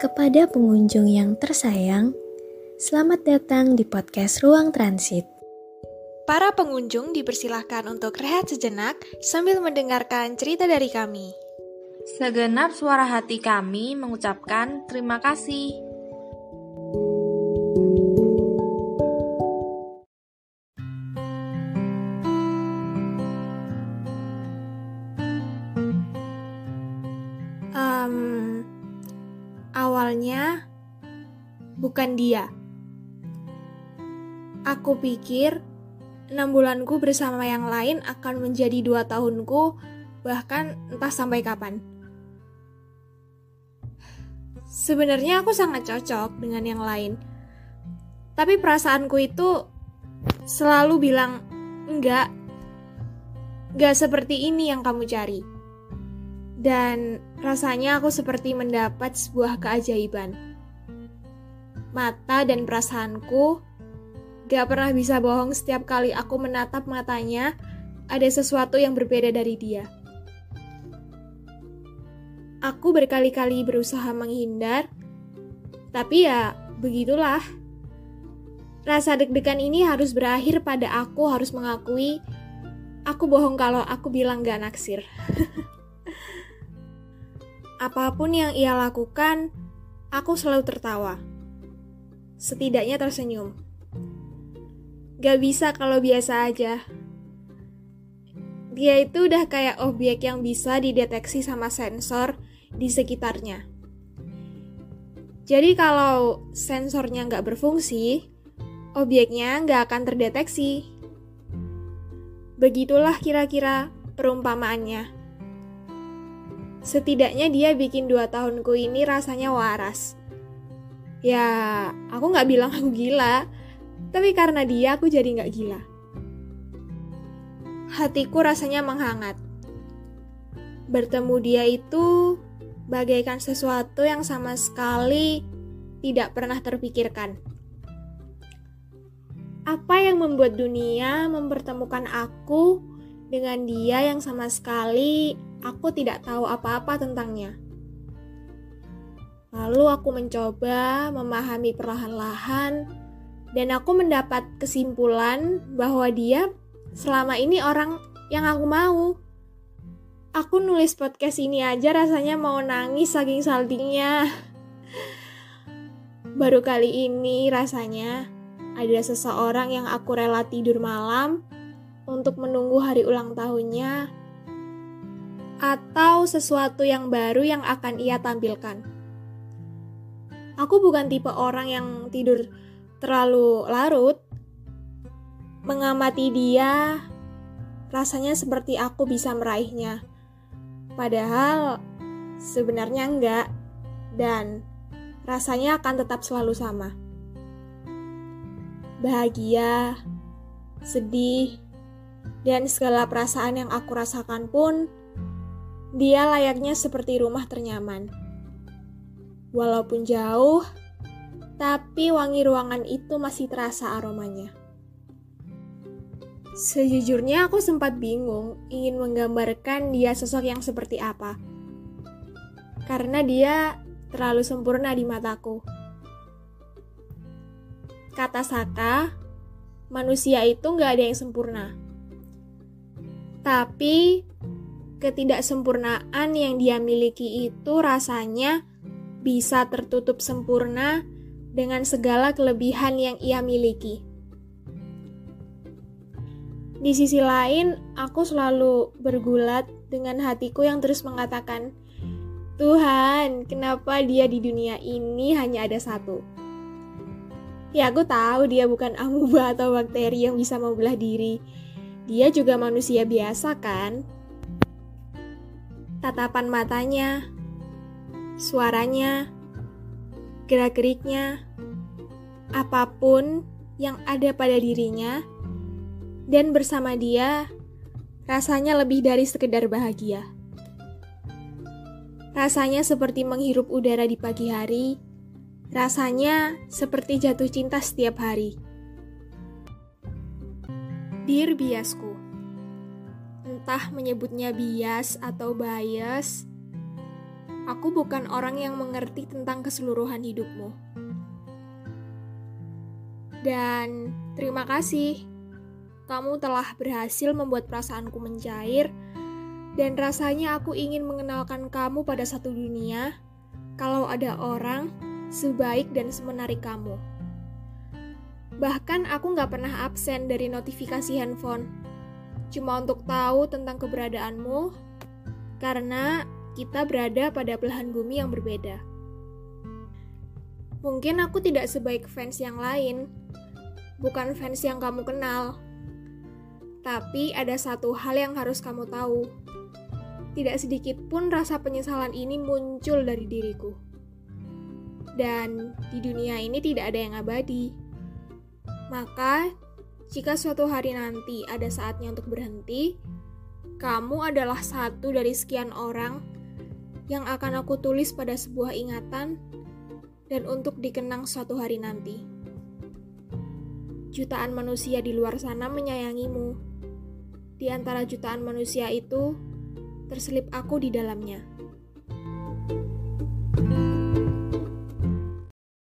Kepada pengunjung yang tersayang, selamat datang di podcast Ruang Transit. Para pengunjung dipersilahkan untuk rehat sejenak sambil mendengarkan cerita dari kami. Segenap suara hati kami mengucapkan terima kasih. Awalnya bukan dia. Aku pikir enam bulanku bersama yang lain akan menjadi dua tahunku, bahkan entah sampai kapan. Sebenarnya aku sangat cocok dengan yang lain, tapi perasaanku itu selalu bilang enggak, enggak seperti ini yang kamu cari. Dan rasanya aku seperti mendapat sebuah keajaiban. Mata dan perasaanku gak pernah bisa bohong setiap kali aku menatap matanya, ada sesuatu yang berbeda dari dia. Aku berkali-kali berusaha menghindar, tapi ya begitulah. Rasa deg-degan ini harus berakhir pada aku harus mengakui aku bohong kalau aku bilang gak naksir. Apa pun yang ia lakukan, aku selalu tertawa. Setidaknya tersenyum. Gak bisa kalau biasa aja. Dia itu udah kayak objek yang bisa dideteksi sama sensor di sekitarnya. Jadi kalau sensornya nggak berfungsi, objeknya nggak akan terdeteksi. Begitulah kira-kira perumpamaannya. Setidaknya dia bikin dua tahunku ini rasanya waras. Ya, aku nggak bilang aku gila, tapi karena dia aku jadi nggak gila. Hatiku rasanya menghangat. Bertemu dia itu bagaikan sesuatu yang sama sekali tidak pernah terpikirkan. Apa yang membuat dunia mempertemukan aku dengan dia yang sama sekali aku tidak tahu apa-apa tentangnya. Lalu aku mencoba memahami perlahan-lahan, dan aku mendapat kesimpulan bahwa dia selama ini orang yang aku mau. Aku nulis podcast ini aja rasanya mau nangis saking saltingnya. Baru kali ini rasanya ada seseorang yang aku rela tidur malam untuk menunggu hari ulang tahunnya atau sesuatu yang baru yang akan ia tampilkan. Aku bukan tipe orang yang tidur terlalu larut. Mengamati dia, rasanya seperti aku bisa meraihnya. Padahal sebenarnya enggak, dan rasanya akan tetap selalu sama. Bahagia, sedih, dan segala perasaan yang aku rasakan pun dia layaknya seperti rumah ternyaman. Walaupun jauh, tapi wangi ruangan itu masih terasa aromanya. Sejujurnya aku sempat bingung ingin menggambarkan dia sosok yang seperti apa. Karena dia terlalu sempurna di mataku. Kata Saka, manusia itu nggak ada yang sempurna. Tapi ketidaksempurnaan yang dia miliki itu rasanya bisa tertutup sempurna dengan segala kelebihan yang ia miliki. Di sisi lain, aku selalu bergulat dengan hatiku yang terus mengatakan, "Tuhan, kenapa dia di dunia ini hanya ada satu?" Ya, aku tahu dia bukan amuba atau bakteri yang bisa membelah diri. Dia juga manusia biasa, kan? tatapan matanya, suaranya, gerak-geriknya, apa pun yang ada pada dirinya, dan bersama dia, rasanya lebih dari sekedar bahagia. Rasanya seperti menghirup udara di pagi hari, rasanya seperti jatuh cinta setiap hari. Dear biasku, entah menyebutnya bias atau bias, Aku bukan orang yang mengerti tentang keseluruhan hidupmu. Dan terima kasih, kamu telah berhasil membuat perasaanku mencair, dan rasanya aku ingin mengenalkan kamu pada satu dunia. Kalau ada orang sebaik dan semenarik kamu, bahkan aku nggak pernah absen dari notifikasi handphone, cuma untuk tahu tentang keberadaanmu, karena kita berada pada belahan bumi yang berbeda. Mungkin aku tidak sebaik fans yang lain, bukan fans yang kamu kenal. Tapi ada satu hal yang harus kamu tahu. Tidak sedikit pun rasa penyesalan ini muncul dari diriku. Dan di dunia ini tidak ada yang abadi. Maka, jika suatu hari nanti ada saatnya untuk berhenti, kamu adalah satu dari sekian orang yang akan aku tulis pada sebuah ingatan dan untuk dikenang suatu hari nanti. Jutaan manusia di luar sana menyayangimu. Di antara jutaan manusia itu, terselip aku di dalamnya.